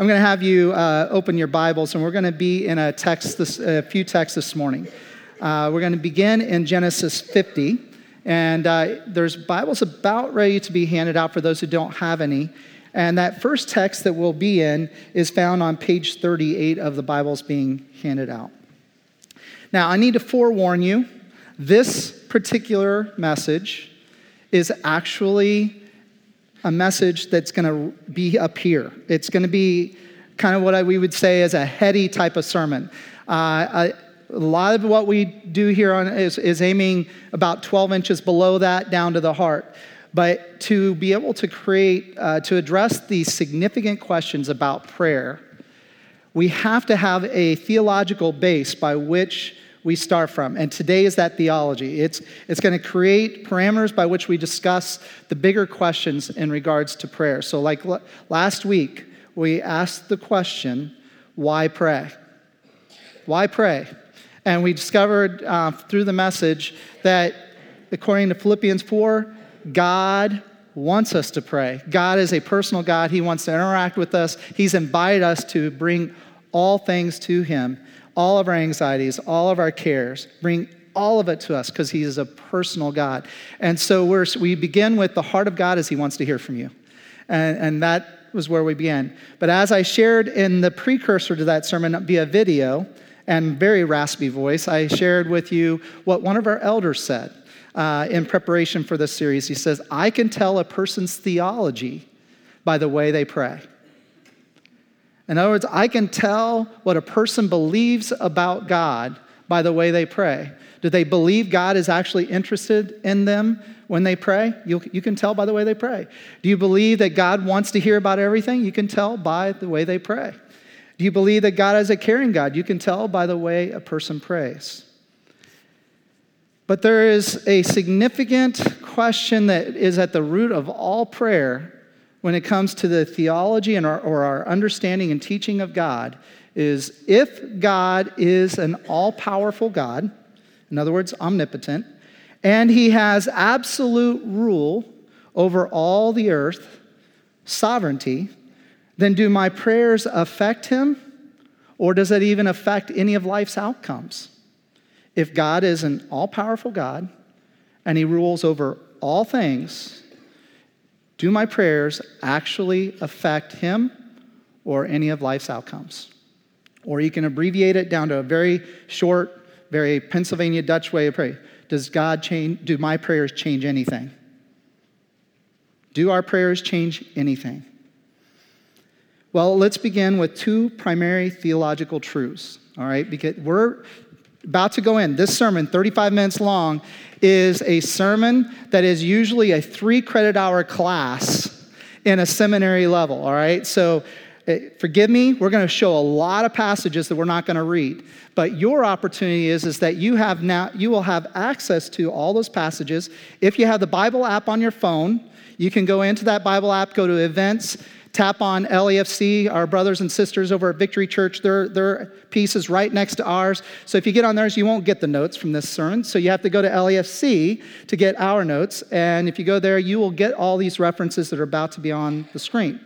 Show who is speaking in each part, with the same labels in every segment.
Speaker 1: I'm going to have you uh, open your Bibles, and we're going to be in a text, this, a few texts this morning. Uh, we're going to begin in Genesis 50, and uh, there's Bibles about ready to be handed out for those who don't have any. And that first text that we'll be in is found on page 38 of the Bibles being handed out. Now, I need to forewarn you this particular message is actually a message that's going to be up here. It's going to be kind of what I, we would say is a heady type of sermon. Uh, a lot of what we do here on is, is aiming about 12 inches below that down to the heart. But to be able to create, uh, to address these significant questions about prayer, we have to have a theological base by which we start from. And today is that theology. It's, it's going to create parameters by which we discuss the bigger questions in regards to prayer. So, like l- last week, we asked the question, why pray? Why pray? And we discovered uh, through the message that according to Philippians 4, God wants us to pray. God is a personal God. He wants to interact with us. He's invited us to bring all things to Him all of our anxieties, all of our cares, bring all of it to us because He is a personal God. And so we're, we begin with the heart of God as He wants to hear from you. And, and that was where we began. But as I shared in the precursor to that sermon via video and very raspy voice, I shared with you what one of our elders said. Uh, in preparation for this series, he says, I can tell a person's theology by the way they pray. In other words, I can tell what a person believes about God by the way they pray. Do they believe God is actually interested in them when they pray? You, you can tell by the way they pray. Do you believe that God wants to hear about everything? You can tell by the way they pray. Do you believe that God is a caring God? You can tell by the way a person prays. But there is a significant question that is at the root of all prayer when it comes to the theology and our, or our understanding and teaching of God is if God is an all powerful God, in other words, omnipotent, and he has absolute rule over all the earth, sovereignty, then do my prayers affect him or does it even affect any of life's outcomes? If God is an all powerful God and he rules over all things, do my prayers actually affect him or any of life's outcomes? Or you can abbreviate it down to a very short, very Pennsylvania Dutch way of praying. Does God change, do my prayers change anything? Do our prayers change anything? Well, let's begin with two primary theological truths, all right? Because we're about to go in. This sermon, 35 minutes long, is a sermon that is usually a three credit hour class in a seminary level, all right? So eh, forgive me, we're going to show a lot of passages that we're not going to read. But your opportunity is, is that you have now you will have access to all those passages. If you have the Bible app on your phone, you can go into that Bible app, go to events, Tap on LEFC, our brothers and sisters over at Victory Church. Their, their piece is right next to ours. So if you get on theirs, you won't get the notes from this sermon. So you have to go to LEFC to get our notes. And if you go there, you will get all these references that are about to be on the screen.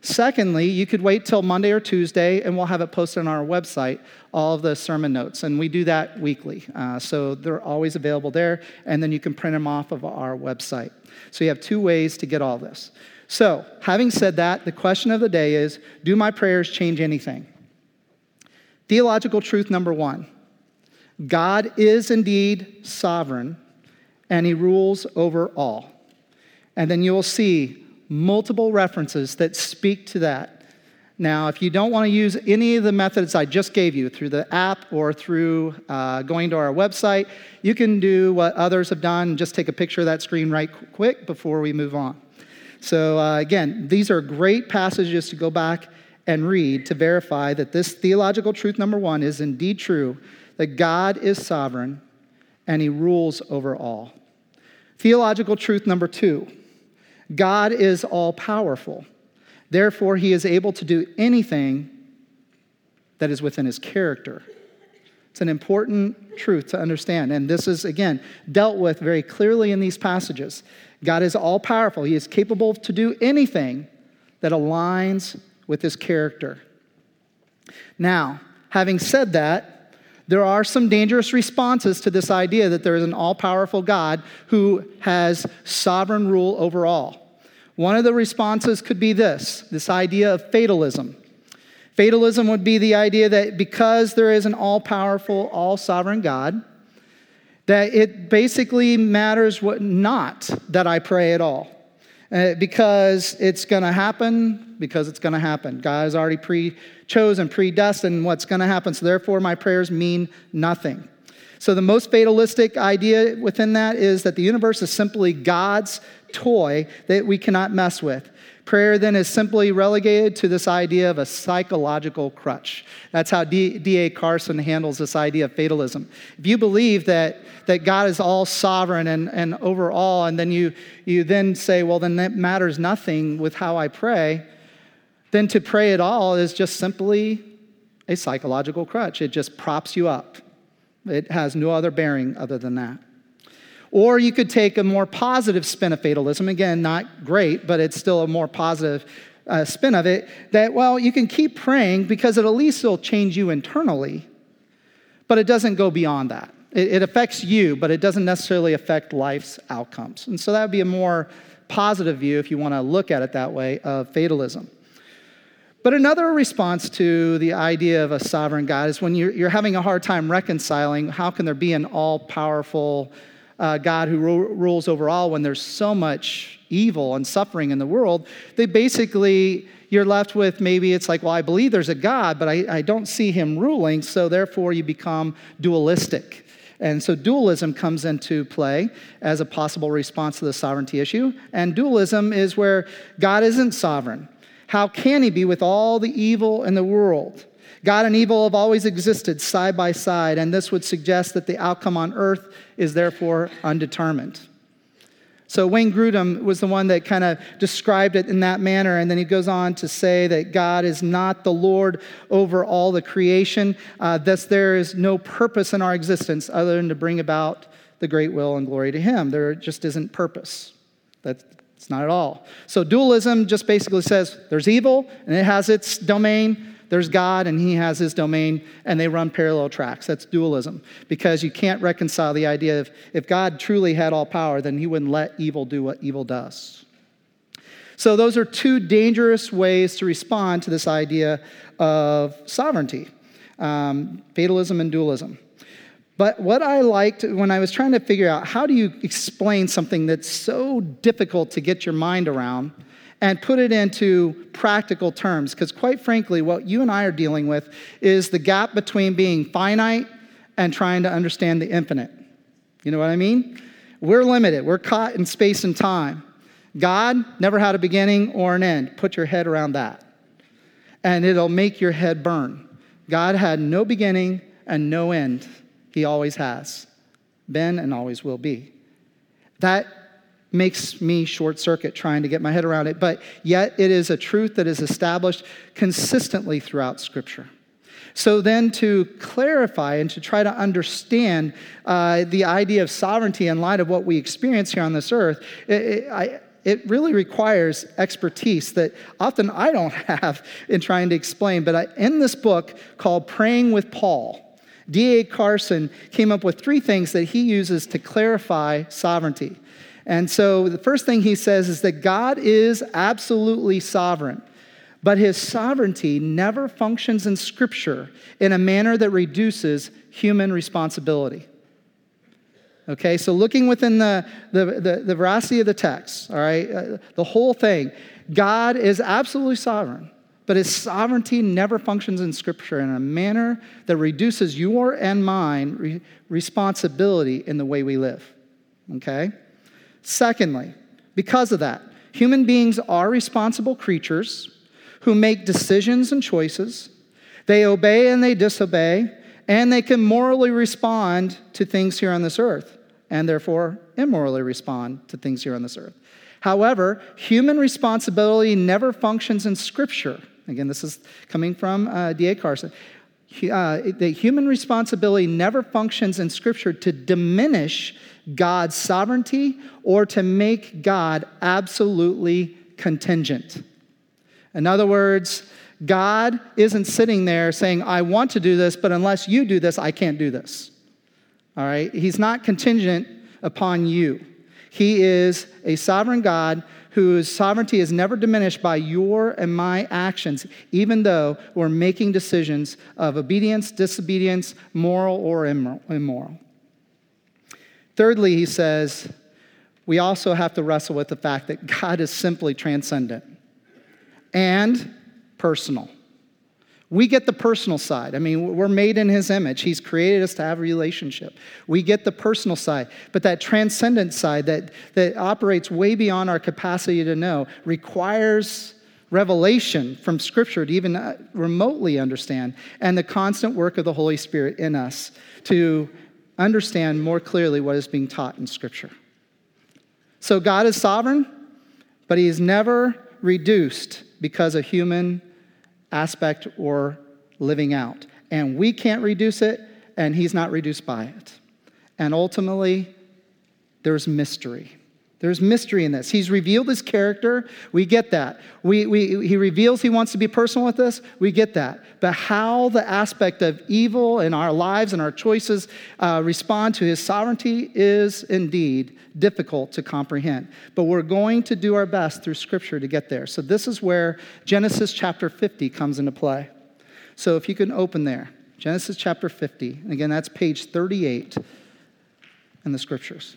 Speaker 1: Secondly, you could wait till Monday or Tuesday, and we'll have it posted on our website, all of the sermon notes. And we do that weekly. Uh, so they're always available there, and then you can print them off of our website. So you have two ways to get all this. So, having said that, the question of the day is Do my prayers change anything? Theological truth number one God is indeed sovereign, and he rules over all. And then you will see multiple references that speak to that. Now, if you don't want to use any of the methods I just gave you through the app or through uh, going to our website, you can do what others have done and just take a picture of that screen right quick before we move on. So, uh, again, these are great passages to go back and read to verify that this theological truth, number one, is indeed true that God is sovereign and he rules over all. Theological truth number two God is all powerful. Therefore, he is able to do anything that is within his character. It's an important truth to understand. And this is, again, dealt with very clearly in these passages. God is all powerful, He is capable to do anything that aligns with his character. Now, having said that, there are some dangerous responses to this idea that there is an all powerful God who has sovereign rule over all. One of the responses could be this this idea of fatalism. Fatalism would be the idea that because there is an all powerful, all sovereign God, that it basically matters what not that I pray at all. Uh, because it's going to happen, because it's going to happen. God has already pre chosen, predestined what's going to happen. So therefore, my prayers mean nothing. So the most fatalistic idea within that is that the universe is simply God's toy that we cannot mess with. Prayer then is simply relegated to this idea of a psychological crutch. That's how D.A. Carson handles this idea of fatalism. If you believe that, that God is all sovereign and, and over all, and then you, you then say, well, then that matters nothing with how I pray, then to pray at all is just simply a psychological crutch. It just props you up. It has no other bearing other than that. Or you could take a more positive spin of fatalism. Again, not great, but it's still a more positive uh, spin of it that, well, you can keep praying because it at least will change you internally, but it doesn't go beyond that. It, it affects you, but it doesn't necessarily affect life's outcomes. And so that would be a more positive view, if you want to look at it that way, of fatalism. But another response to the idea of a sovereign God is when you're, you're having a hard time reconciling how can there be an all powerful, uh, God who ru- rules over all when there's so much evil and suffering in the world, they basically, you're left with maybe it's like, well, I believe there's a God, but I, I don't see him ruling, so therefore you become dualistic. And so dualism comes into play as a possible response to the sovereignty issue. And dualism is where God isn't sovereign. How can he be with all the evil in the world? God and evil have always existed side by side, and this would suggest that the outcome on earth is therefore undetermined. So Wayne Grudem was the one that kind of described it in that manner, and then he goes on to say that God is not the Lord over all the creation. Uh, thus, there is no purpose in our existence other than to bring about the great will and glory to Him. There just isn't purpose. That's not at all. So dualism just basically says there's evil and it has its domain, there's God and he has his domain, and they run parallel tracks. That's dualism. Because you can't reconcile the idea of if God truly had all power, then he wouldn't let evil do what evil does. So, those are two dangerous ways to respond to this idea of sovereignty um, fatalism and dualism. But what I liked when I was trying to figure out how do you explain something that's so difficult to get your mind around and put it into practical terms. Because, quite frankly, what you and I are dealing with is the gap between being finite and trying to understand the infinite. You know what I mean? We're limited, we're caught in space and time. God never had a beginning or an end. Put your head around that, and it'll make your head burn. God had no beginning and no end. He always has been and always will be. That makes me short circuit trying to get my head around it, but yet it is a truth that is established consistently throughout Scripture. So, then to clarify and to try to understand uh, the idea of sovereignty in light of what we experience here on this earth, it, it, I, it really requires expertise that often I don't have in trying to explain. But I, in this book called Praying with Paul, D.A. Carson came up with three things that he uses to clarify sovereignty. And so the first thing he says is that God is absolutely sovereign, but his sovereignty never functions in Scripture in a manner that reduces human responsibility. Okay, so looking within the, the, the, the veracity of the text, all right, uh, the whole thing, God is absolutely sovereign, but his sovereignty never functions in Scripture in a manner that reduces your and mine re- responsibility in the way we live. Okay? Secondly, because of that, human beings are responsible creatures who make decisions and choices. They obey and they disobey, and they can morally respond to things here on this earth, and therefore immorally respond to things here on this earth. However, human responsibility never functions in Scripture. Again, this is coming from uh, D.A. Carson. Uh, the human responsibility never functions in Scripture to diminish God's sovereignty or to make God absolutely contingent. In other words, God isn't sitting there saying, I want to do this, but unless you do this, I can't do this. All right? He's not contingent upon you. He is a sovereign God whose sovereignty is never diminished by your and my actions, even though we're making decisions of obedience, disobedience, moral or immoral. Thirdly, he says, we also have to wrestle with the fact that God is simply transcendent and personal. We get the personal side. I mean, we're made in his image. He's created us to have a relationship. We get the personal side. But that transcendent side that, that operates way beyond our capacity to know requires revelation from Scripture to even uh, remotely understand, and the constant work of the Holy Spirit in us to understand more clearly what is being taught in Scripture. So God is sovereign, but he is never reduced because of human aspect or living out. And we can't reduce it, and he's not reduced by it. And ultimately, there's mystery. There's mystery in this. He's revealed his character. We get that. We, we, he reveals he wants to be personal with us. We get that. But how the aspect of evil in our lives and our choices uh, respond to his sovereignty is indeed difficult to comprehend. But we're going to do our best through Scripture to get there. So this is where Genesis chapter 50 comes into play. So if you can open there, Genesis chapter 50. And again, that's page 38 in the Scriptures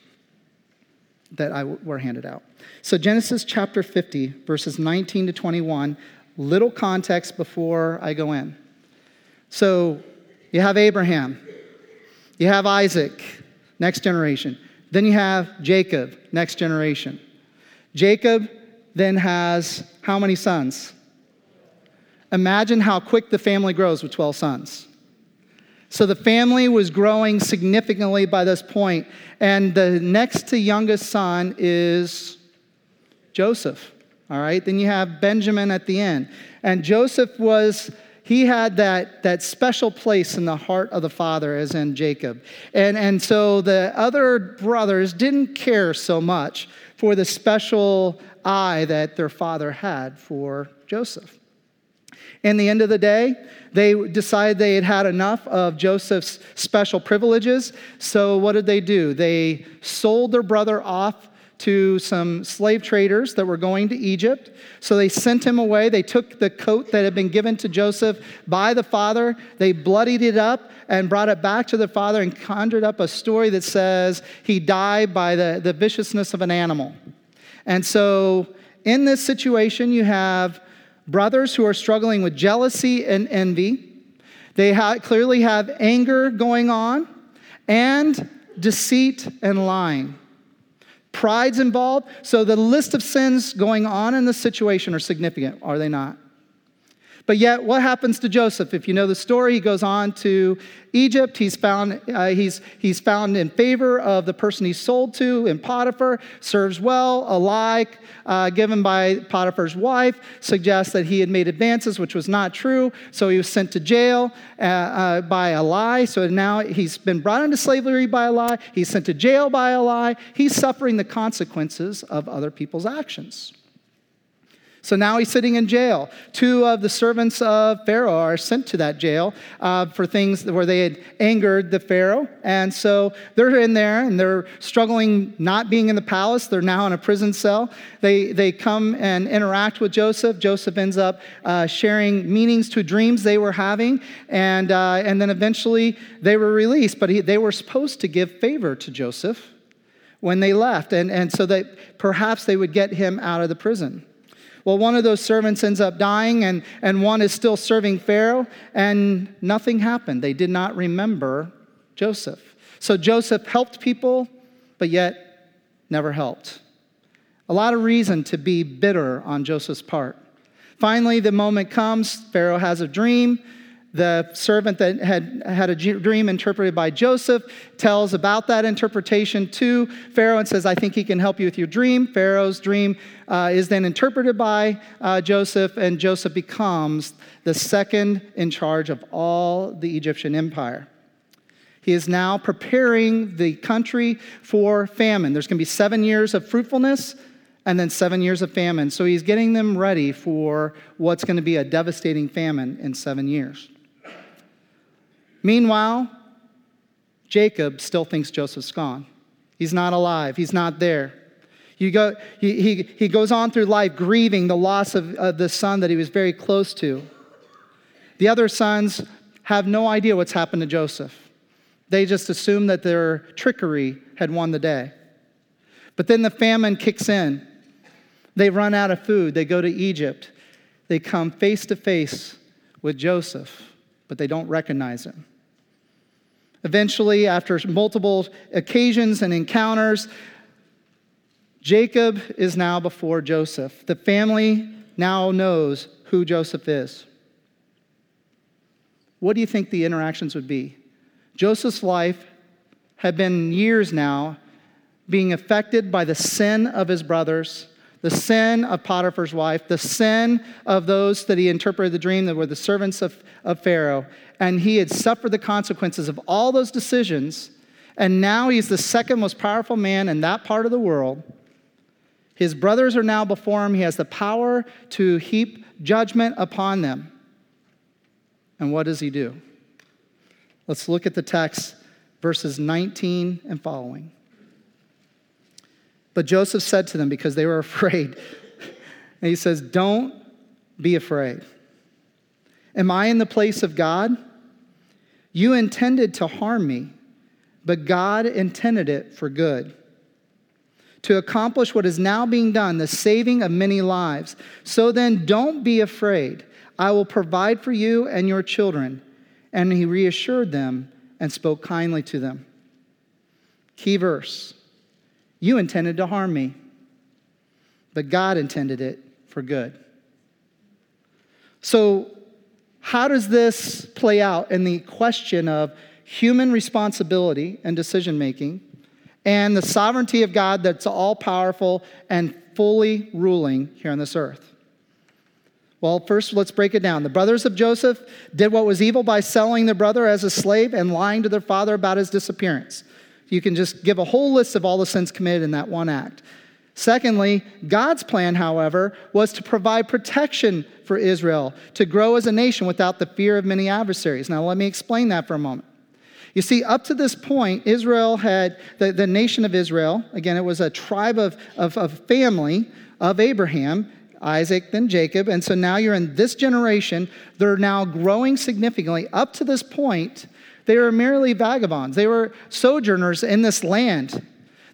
Speaker 1: that I were handed out. So, Genesis chapter 50, verses 19 to 21, little context before I go in. So, you have Abraham, you have Isaac, next generation. Then you have Jacob, next generation. Jacob then has how many sons? Imagine how quick the family grows with 12 sons. So the family was growing significantly by this point, and the next to youngest son is Joseph. All right, then you have Benjamin at the end. And Joseph was, he had that, that special place in the heart of the father, as in Jacob. And, and so the other brothers didn't care so much for the special eye that their father had for Joseph. In the end of the day, they decided they had had enough of Joseph's special privileges. So, what did they do? They sold their brother off to some slave traders that were going to Egypt. So they sent him away. They took the coat that had been given to Joseph by the father, they bloodied it up and brought it back to the father and conjured up a story that says he died by the, the viciousness of an animal. And so in this situation, you have brothers who are struggling with jealousy and envy. They ha- clearly have anger going on and deceit and lying. Pride's involved. So the list of sins going on in this situation are significant, are they not? But yet, what happens to Joseph? If you know the story, he goes on to Egypt. He's found, uh, he's, he's found in favor of the person he's sold to in Potiphar, serves well. A lie uh, given by Potiphar's wife suggests that he had made advances, which was not true. So he was sent to jail uh, uh by a lie. So now he's been brought into slavery by a lie. He's sent to jail by a lie. He's suffering the consequences of other people's actions. So now he's sitting in jail. Two of the servants of Pharaoh are sent to that jail uh, for things where they had angered the Pharaoh. And so they're in there and they're struggling not being in the palace. They're now in a prison cell. They, they come and interact with Joseph. Joseph ends up uh, sharing meanings to dreams they were having. And, uh, and then eventually they were released. But he, they were supposed to give favor to Joseph when they left. And, and so that perhaps they would get him out of the prison. Well, one of those servants ends up dying, and, and one is still serving Pharaoh, and nothing happened. They did not remember Joseph. So Joseph helped people, but yet never helped. A lot of reason to be bitter on Joseph's part. Finally, the moment comes, Pharaoh has a dream. The servant that had had a dream interpreted by Joseph tells about that interpretation to Pharaoh and says, I think he can help you with your dream. Pharaoh's dream uh, is then interpreted by uh, Joseph, and Joseph becomes the second in charge of all the Egyptian empire. He is now preparing the country for famine. There's going to be seven years of fruitfulness, and then seven years of famine. So he's getting them ready for what's going to be a devastating famine in seven years. Meanwhile, Jacob still thinks Joseph's gone. He's not alive, he's not there. You go, he, he, he goes on through life grieving the loss of, of the son that he was very close to. The other sons have no idea what's happened to Joseph. They just assume that their trickery had won the day. But then the famine kicks in. They run out of food. They go to Egypt. They come face to face with Joseph, but they don't recognize him. Eventually, after multiple occasions and encounters, Jacob is now before Joseph. The family now knows who Joseph is. What do you think the interactions would be? Joseph's life had been years now being affected by the sin of his brothers, the sin of Potiphar's wife, the sin of those that he interpreted the dream that were the servants of, of Pharaoh. And he had suffered the consequences of all those decisions. And now he's the second most powerful man in that part of the world. His brothers are now before him. He has the power to heap judgment upon them. And what does he do? Let's look at the text, verses 19 and following. But Joseph said to them, because they were afraid, and he says, Don't be afraid. Am I in the place of God? You intended to harm me, but God intended it for good to accomplish what is now being done, the saving of many lives. So then, don't be afraid. I will provide for you and your children. And he reassured them and spoke kindly to them. Key verse You intended to harm me, but God intended it for good. So, how does this play out in the question of human responsibility and decision making? and the sovereignty of God that's all powerful and fully ruling here on this earth. Well, first, let's break it down. The brothers of Joseph did what was evil by selling their brother as a slave and lying to their father about his disappearance. You can just give a whole list of all the sins committed in that one act. Secondly, God's plan, however, was to provide protection for Israel to grow as a nation without the fear of many adversaries. Now, let me explain that for a moment. You see, up to this point, Israel had, the, the nation of Israel, again, it was a tribe of, of, of family of Abraham, Isaac, then Jacob. And so now you're in this generation. They're now growing significantly. Up to this point, they were merely vagabonds, they were sojourners in this land.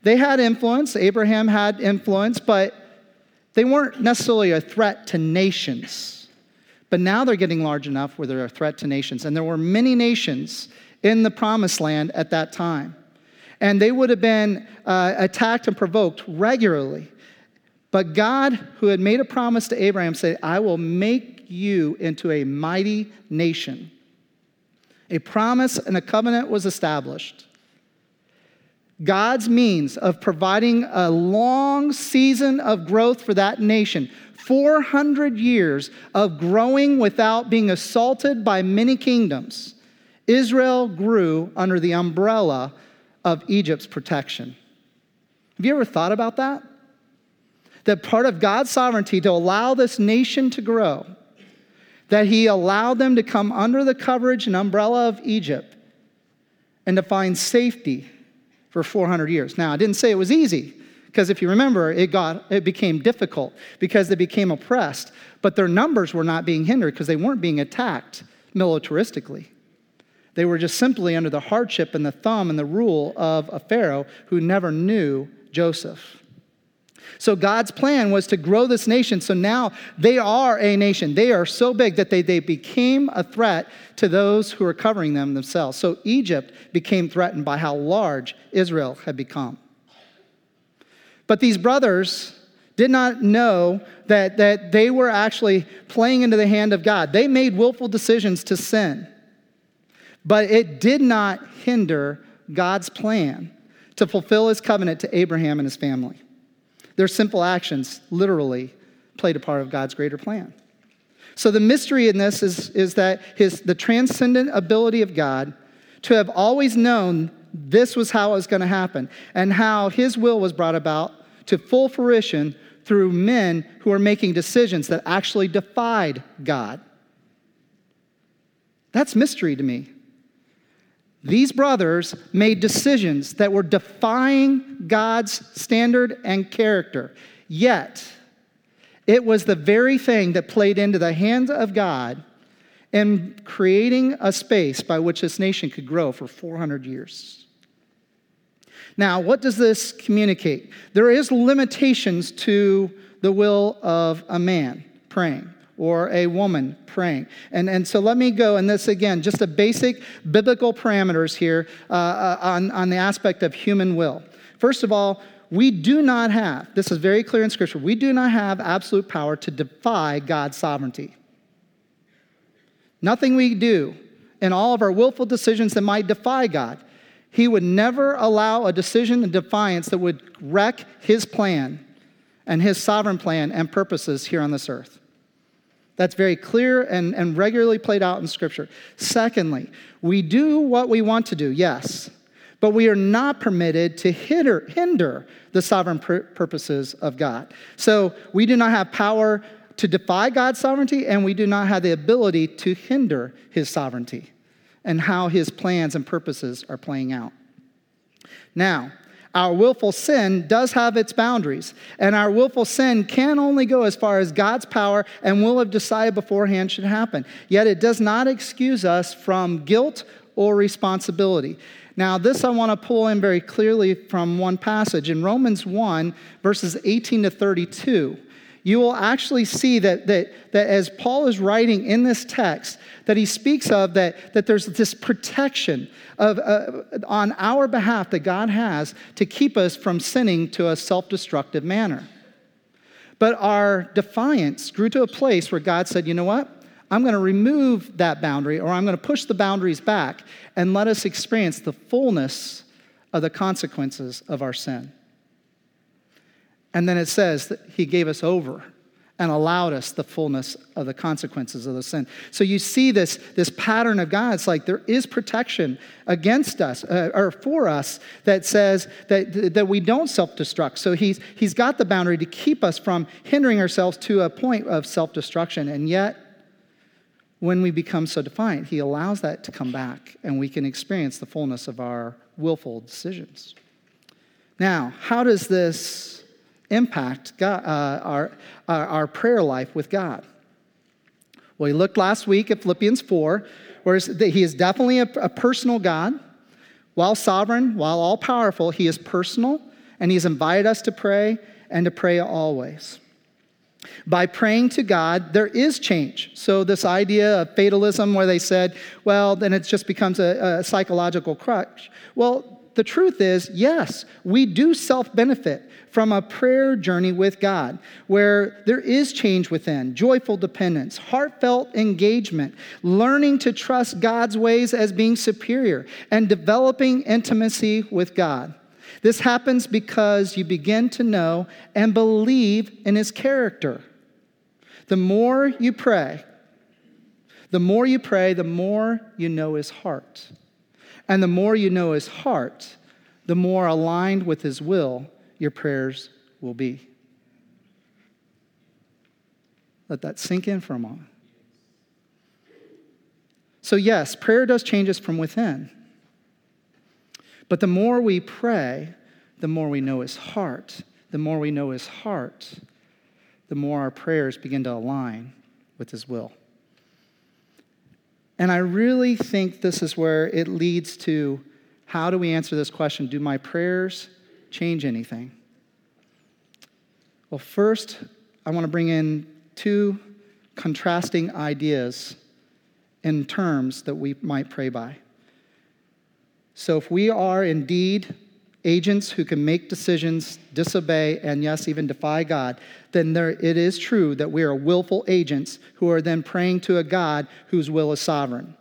Speaker 1: They had influence, Abraham had influence, but they weren't necessarily a threat to nations. But now they're getting large enough where they're a threat to nations. And there were many nations in the promised land at that time. And they would have been uh, attacked and provoked regularly. But God, who had made a promise to Abraham, said, I will make you into a mighty nation. A promise and a covenant was established. God's means of providing a long season of growth for that nation 400 years of growing without being assaulted by many kingdoms Israel grew under the umbrella of Egypt's protection. Have you ever thought about that? That part of God's sovereignty to allow this nation to grow, that He allowed them to come under the coverage and umbrella of Egypt and to find safety for 400 years. Now, I didn't say it was easy, because if you remember, it, got, it became difficult because they became oppressed, but their numbers were not being hindered because they weren't being attacked militaristically. They were just simply under the hardship and the thumb and the rule of a Pharaoh who never knew Joseph. So God's plan was to grow this nation. So now they are a nation. They are so big that they, they became a threat to those who are covering them themselves. So Egypt became threatened by how large Israel had become. But these brothers did not know that, that they were actually playing into the hand of God. They made willful decisions to sin. But it did not hinder God's plan to fulfill his covenant to Abraham and his family. Their simple actions literally played a part of God's greater plan. So the mystery in this is, is that his, the transcendent ability of God to have always known this was how it was going to happen and how his will was brought about to full fruition through men who are making decisions that actually defied God. That's mystery to me. These brothers made decisions that were defying God's standard and character. Yet, it was the very thing that played into the hands of God in creating a space by which this nation could grow for 400 years. Now, what does this communicate? There is limitations to the will of a man praying or a woman praying. And, and so let me go, and this again, just a basic biblical parameters here uh, uh, on, on the aspect of human will. First of all, we do not have, this is very clear in Scripture, we do not have absolute power to defy God's sovereignty. Nothing we do in all of our willful decisions that might defy God. He would never allow a decision in defiance that would wreck his plan and his sovereign plan and purposes here on this earth. That's very clear and, and regularly played out in Scripture. Secondly, we do what we want to do, yes, but we are not permitted to hinder, hinder the sovereign pur- purposes of God. So we do not have power to defy God's sovereignty, and we do not have the ability to hinder his sovereignty and how his plans and purposes are playing out. Now, our willful sin does have its boundaries, and our willful sin can only go as far as God's power and will have decided beforehand should happen. Yet it does not excuse us from guilt or responsibility. Now, this I want to pull in very clearly from one passage in Romans 1, verses 18 to 32. You will actually see that, that, that as Paul is writing in this text, that he speaks of that, that there's this protection of, uh, on our behalf that God has to keep us from sinning to a self destructive manner. But our defiance grew to a place where God said, you know what? I'm going to remove that boundary or I'm going to push the boundaries back and let us experience the fullness of the consequences of our sin. And then it says that he gave us over and allowed us the fullness of the consequences of the sin. So you see this, this pattern of God. It's like there is protection against us uh, or for us that says that, that we don't self destruct. So he's, he's got the boundary to keep us from hindering ourselves to a point of self destruction. And yet, when we become so defiant, He allows that to come back and we can experience the fullness of our willful decisions. Now, how does this impact God, uh, our, our, our, prayer life with God? Well, we looked last week at Philippians 4, where He is definitely a, a personal God. While sovereign, while all powerful, He is personal and He's invited us to pray and to pray always. By praying to God, there is change. So, this idea of fatalism, where they said, well, then it just becomes a, a psychological crutch. Well, the truth is, yes, we do self benefit from a prayer journey with God where there is change within, joyful dependence, heartfelt engagement, learning to trust God's ways as being superior, and developing intimacy with God. This happens because you begin to know and believe in his character. The more you pray, the more you pray, the more you know his heart. And the more you know his heart, the more aligned with his will your prayers will be. Let that sink in for a moment. So, yes, prayer does change us from within. But the more we pray, the more we know his heart. The more we know his heart, the more our prayers begin to align with his will. And I really think this is where it leads to how do we answer this question? Do my prayers change anything? Well, first, I want to bring in two contrasting ideas in terms that we might pray by. So, if we are indeed agents who can make decisions, disobey, and yes, even defy God, then there, it is true that we are willful agents who are then praying to a God whose will is sovereign.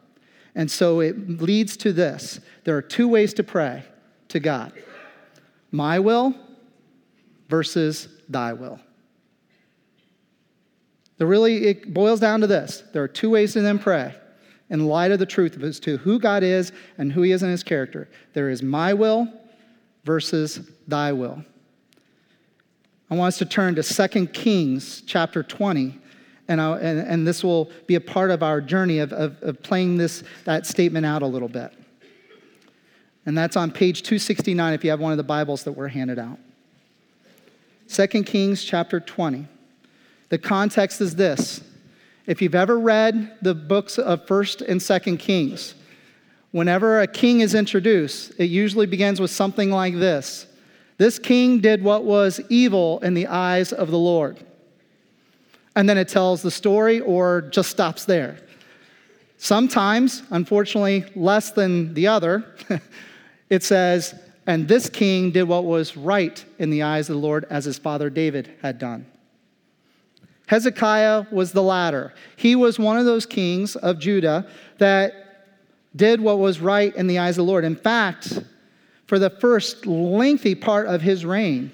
Speaker 1: And so it leads to this there are two ways to pray to God my will versus thy will. The really, it boils down to this there are two ways to then pray in light of the truth as to who God is and who He is in His character. There is my will versus thy will. I want us to turn to 2 Kings chapter 20. And, and, and, this will be a part of our journey of, of, of playing this, that statement out a little bit. And that's on page 269 if you have one of the Bibles that were handed out. 2 Kings chapter 20. The context is this. If you've ever read the books of 1st and 2nd Kings, whenever a king is introduced, it usually begins with something like this This king did what was evil in the eyes of the Lord. And then it tells the story or just stops there. Sometimes, unfortunately, less than the other, it says, and this king did what was right in the eyes of the Lord as his father David had done. Hezekiah was the latter. He was one of those kings of Judah that did what was right in the eyes of the Lord. In fact, for the first lengthy part of his reign,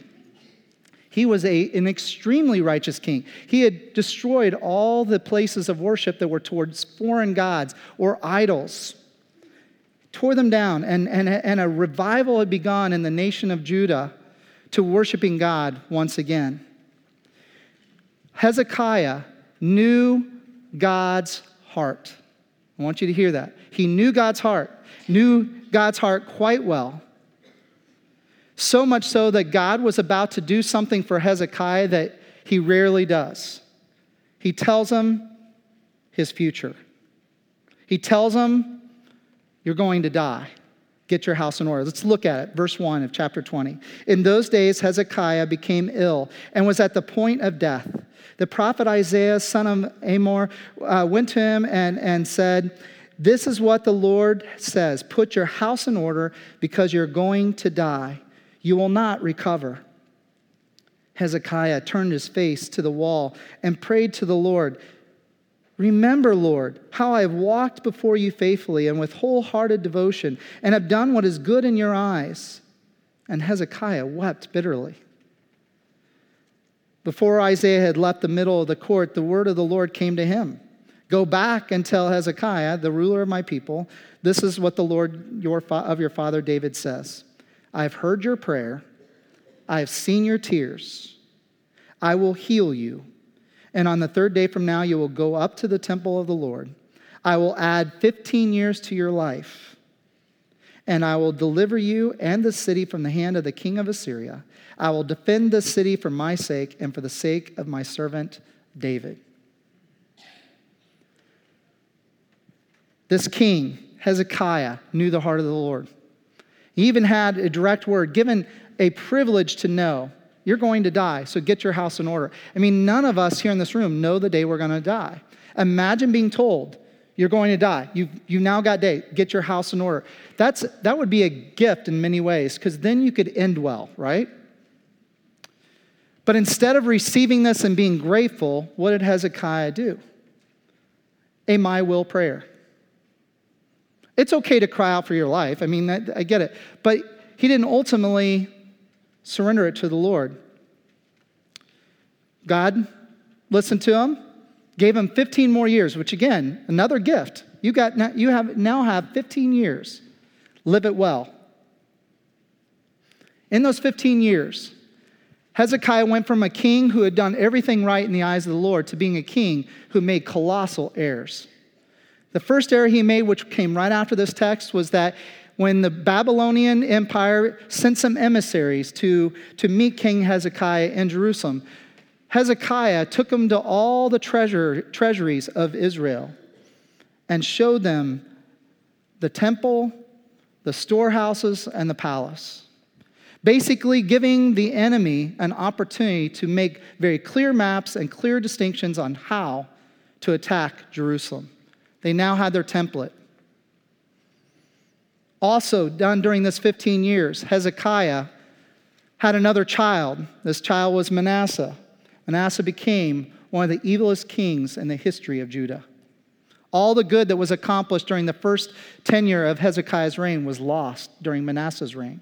Speaker 1: he was a, an extremely righteous king. He had destroyed all the places of worship that were towards foreign gods or idols tore them down, and, and, and a revival had begun in the nation of Judah to worshiping God once again. Hezekiah knew God's heart. I want you to hear that. He knew God's heart, knew God's heart quite well. So much so that God was about to do something for Hezekiah that he rarely does. He tells him his future. He tells him you're going to die. Get your house in order. Let's look at it. Verse 1 of chapter 20. In those days, Hezekiah became ill and was at the point of death. The prophet Isaiah, son of Amoz, uh, went to him and, and said, This is what the Lord says Put your house in order because you're going to die. You will not recover. Hezekiah turned his face to the wall and prayed to the Lord. Remember, Lord, how I have walked before you faithfully and with wholehearted devotion, and have done what is good in your eyes. And Hezekiah wept bitterly. Before Isaiah had left the middle of the court, the word of the Lord came to him. Go back and tell Hezekiah, the ruler of my people, this is what the Lord your fa- of your father David says. I have heard your prayer, I have seen your tears, I will heal you and on the third day from now, you will go up to the temple of the Lord. I will add 15 years to your life, and I will deliver you and the city from the hand of the king of Assyria. I will defend the city for my sake and for the sake of my servant David. This king, Hezekiah, knew the heart of the Lord. He even had a direct word, given a privilege to know you're going to die, so get your house in order. I mean, none of us here in this room know the day we're going to die. Imagine being told you're going to die. You've, you've now got day. Get your house in order. That's, that would be a gift in many ways because then you could end well, right? But instead of receiving this and being grateful, what did Hezekiah do? A my will prayer. It's okay to cry out for your life. I mean, I get it. But he didn't ultimately Surrender it to the Lord. God listened to him, gave him 15 more years, which again, another gift. You, got, you have, now have 15 years. Live it well. In those 15 years, Hezekiah went from a king who had done everything right in the eyes of the Lord to being a king who made colossal errors. The first error he made, which came right after this text, was that when the Babylonian Empire sent some emissaries to, to meet King Hezekiah in Jerusalem, Hezekiah took them to all the treasure, treasuries of Israel and showed them the temple, the storehouses, and the palace. Basically, giving the enemy an opportunity to make very clear maps and clear distinctions on how to attack Jerusalem. They now had their template. Also, done during this 15 years, Hezekiah had another child. This child was Manasseh. Manasseh became one of the evilest kings in the history of Judah. All the good that was accomplished during the first tenure of Hezekiah's reign was lost during Manasseh's reign.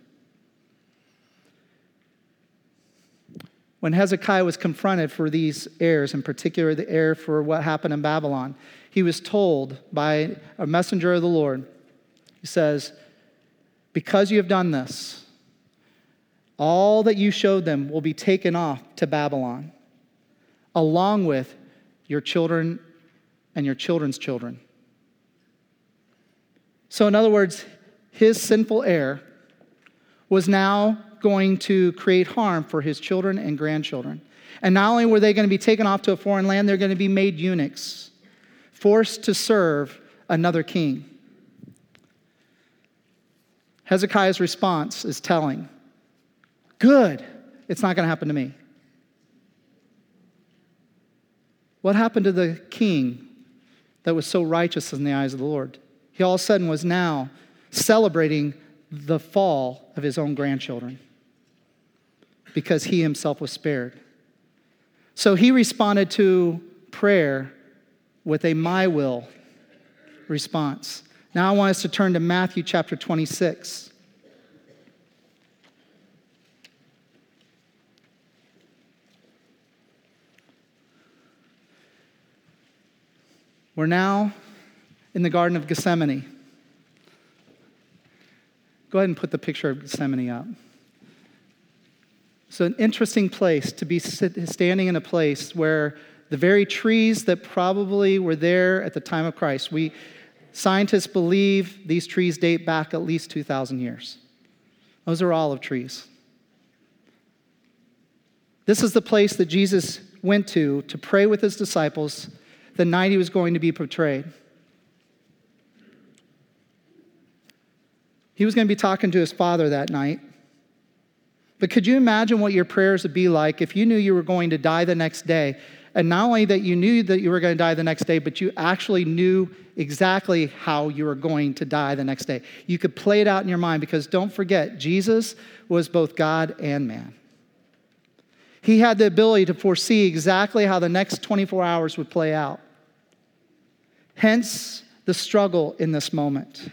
Speaker 1: When Hezekiah was confronted for these errors, in particular the error for what happened in Babylon, he was told by a messenger of the Lord, he says, because you have done this, all that you showed them will be taken off to Babylon, along with your children and your children's children. So, in other words, his sinful heir was now going to create harm for his children and grandchildren. And not only were they going to be taken off to a foreign land, they're going to be made eunuchs, forced to serve another king. Hezekiah's response is telling Good, it's not going to happen to me. What happened to the king that was so righteous in the eyes of the Lord? He all of a sudden was now celebrating the fall of his own grandchildren because he himself was spared. So he responded to prayer with a my will response. Now I want us to turn to Matthew chapter 26. We're now in the Garden of Gethsemane. Go ahead and put the picture of Gethsemane up. So, an interesting place to be standing in a place where the very trees that probably were there at the time of Christ, we scientists believe these trees date back at least 2,000 years. Those are olive trees. This is the place that Jesus went to to pray with his disciples the night he was going to be portrayed. He was going to be talking to his father that night. But could you imagine what your prayers would be like if you knew you were going to die the next day? And not only that you knew that you were going to die the next day, but you actually knew exactly how you were going to die the next day. You could play it out in your mind because don't forget, Jesus was both God and man. He had the ability to foresee exactly how the next 24 hours would play out. Hence the struggle in this moment.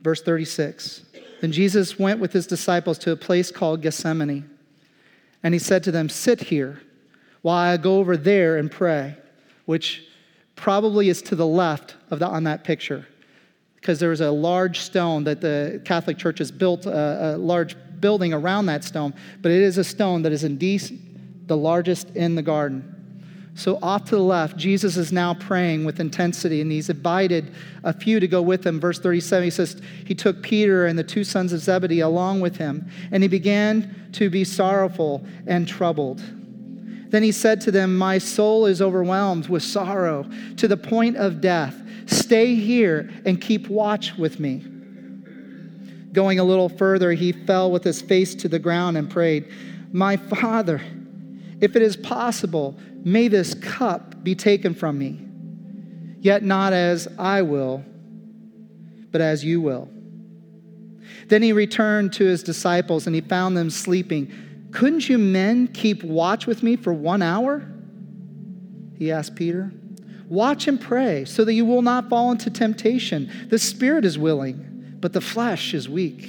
Speaker 1: Verse 36 Then Jesus went with his disciples to a place called Gethsemane. And he said to them, Sit here while I go over there and pray, which probably is to the left of the, on that picture. Because there was a large stone that the Catholic Church has built, a, a large building around that stone, but it is a stone that is indeed the largest in the garden. So, off to the left, Jesus is now praying with intensity, and he's invited a few to go with him. Verse 37, he says, He took Peter and the two sons of Zebedee along with him, and he began to be sorrowful and troubled. Then he said to them, My soul is overwhelmed with sorrow to the point of death. Stay here and keep watch with me. Going a little further, he fell with his face to the ground and prayed, My Father, if it is possible, May this cup be taken from me, yet not as I will, but as you will. Then he returned to his disciples and he found them sleeping. Couldn't you men keep watch with me for one hour? He asked Peter. Watch and pray so that you will not fall into temptation. The spirit is willing, but the flesh is weak.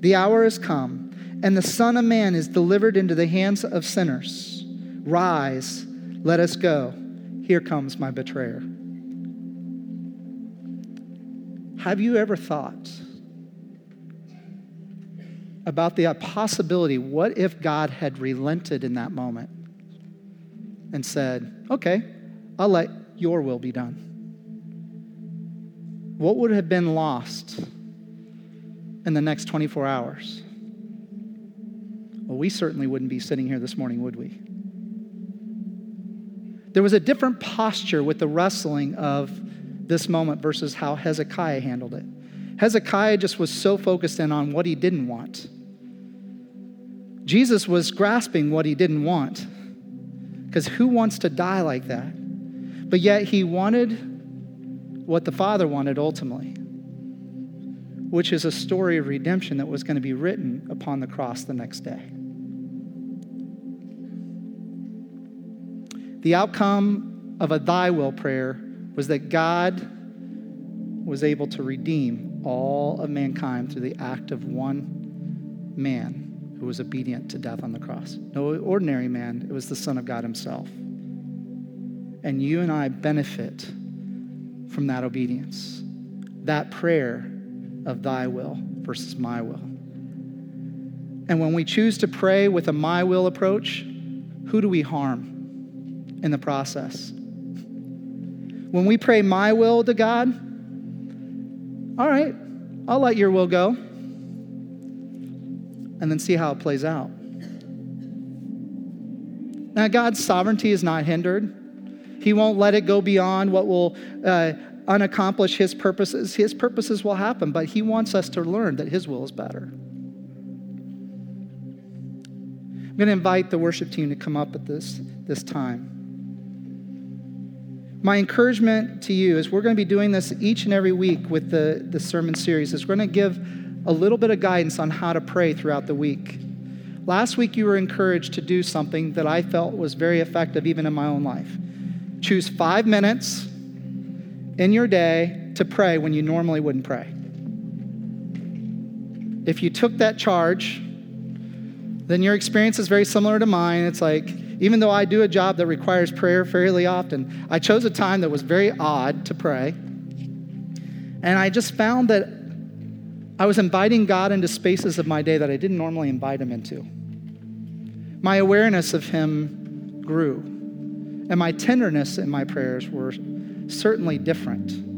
Speaker 1: the hour has come, and the Son of Man is delivered into the hands of sinners. Rise, let us go. Here comes my betrayer. Have you ever thought about the possibility? What if God had relented in that moment and said, Okay, I'll let your will be done? What would have been lost? In the next 24 hours? Well, we certainly wouldn't be sitting here this morning, would we? There was a different posture with the wrestling of this moment versus how Hezekiah handled it. Hezekiah just was so focused in on what he didn't want. Jesus was grasping what he didn't want. Because who wants to die like that? But yet he wanted what the Father wanted ultimately. Which is a story of redemption that was going to be written upon the cross the next day. The outcome of a thy will prayer was that God was able to redeem all of mankind through the act of one man who was obedient to death on the cross. No ordinary man, it was the Son of God Himself. And you and I benefit from that obedience, that prayer of thy will versus my will. And when we choose to pray with a my will approach, who do we harm? in the process. When we pray my will to God, all right, I'll let your will go. And then see how it plays out. Now, God's sovereignty is not hindered. He won't let it go beyond what will uh, unaccomplish His purposes. His purposes will happen, but He wants us to learn that His will is better. I'm going to invite the worship team to come up at this, this time. My encouragement to you is we're going to be doing this each and every week with the, the sermon series, is we're going to give a little bit of guidance on how to pray throughout the week. Last week, you were encouraged to do something that I felt was very effective even in my own life. Choose five minutes in your day to pray when you normally wouldn't pray. If you took that charge, then your experience is very similar to mine. It's like, even though I do a job that requires prayer fairly often, I chose a time that was very odd to pray. And I just found that I was inviting God into spaces of my day that I didn't normally invite Him into. My awareness of Him grew, and my tenderness in my prayers were certainly different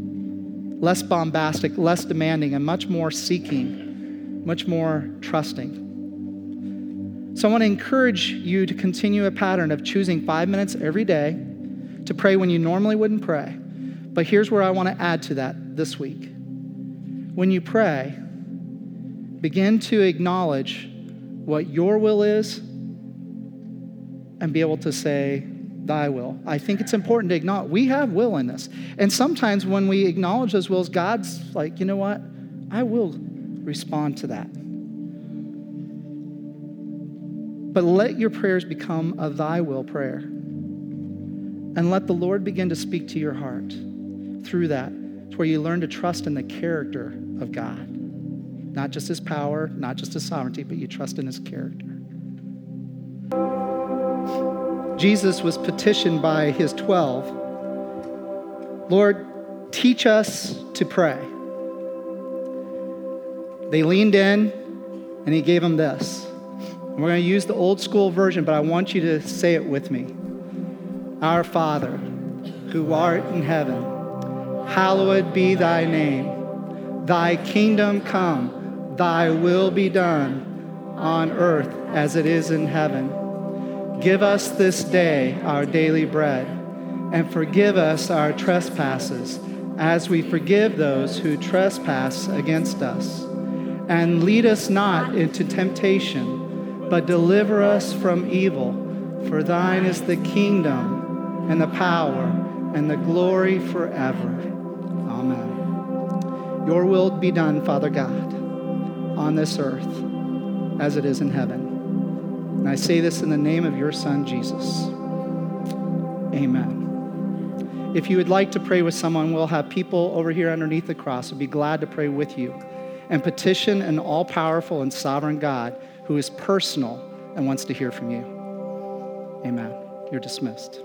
Speaker 1: less bombastic, less demanding, and much more seeking, much more trusting. So I want to encourage you to continue a pattern of choosing five minutes every day to pray when you normally wouldn't pray. But here's where I want to add to that this week. When you pray, begin to acknowledge what your will is and be able to say, Thy will. I think it's important to acknowledge we have will in this. And sometimes when we acknowledge those wills, God's like, you know what? I will respond to that. But let your prayers become a thy will prayer. And let the Lord begin to speak to your heart through that, to where you learn to trust in the character of God. Not just his power, not just his sovereignty, but you trust in his character. Jesus was petitioned by his 12 Lord, teach us to pray. They leaned in, and he gave them this. And We're going to use the old school version, but I want you to say it with me. Our Father, who art in heaven, hallowed be thy name. Thy kingdom come, thy will be done on earth as it is in heaven. Give us this day our daily bread, and forgive us our trespasses as we forgive those who trespass against us. And lead us not into temptation but deliver us from evil. For thine is the kingdom and the power and the glory forever. Amen. Your will be done, Father God, on this earth as it is in heaven. And I say this in the name of your Son, Jesus. Amen. If you would like to pray with someone, we'll have people over here underneath the cross. We'll be glad to pray with you and petition an all powerful and sovereign God who is personal and wants to hear from you. Amen. You're dismissed.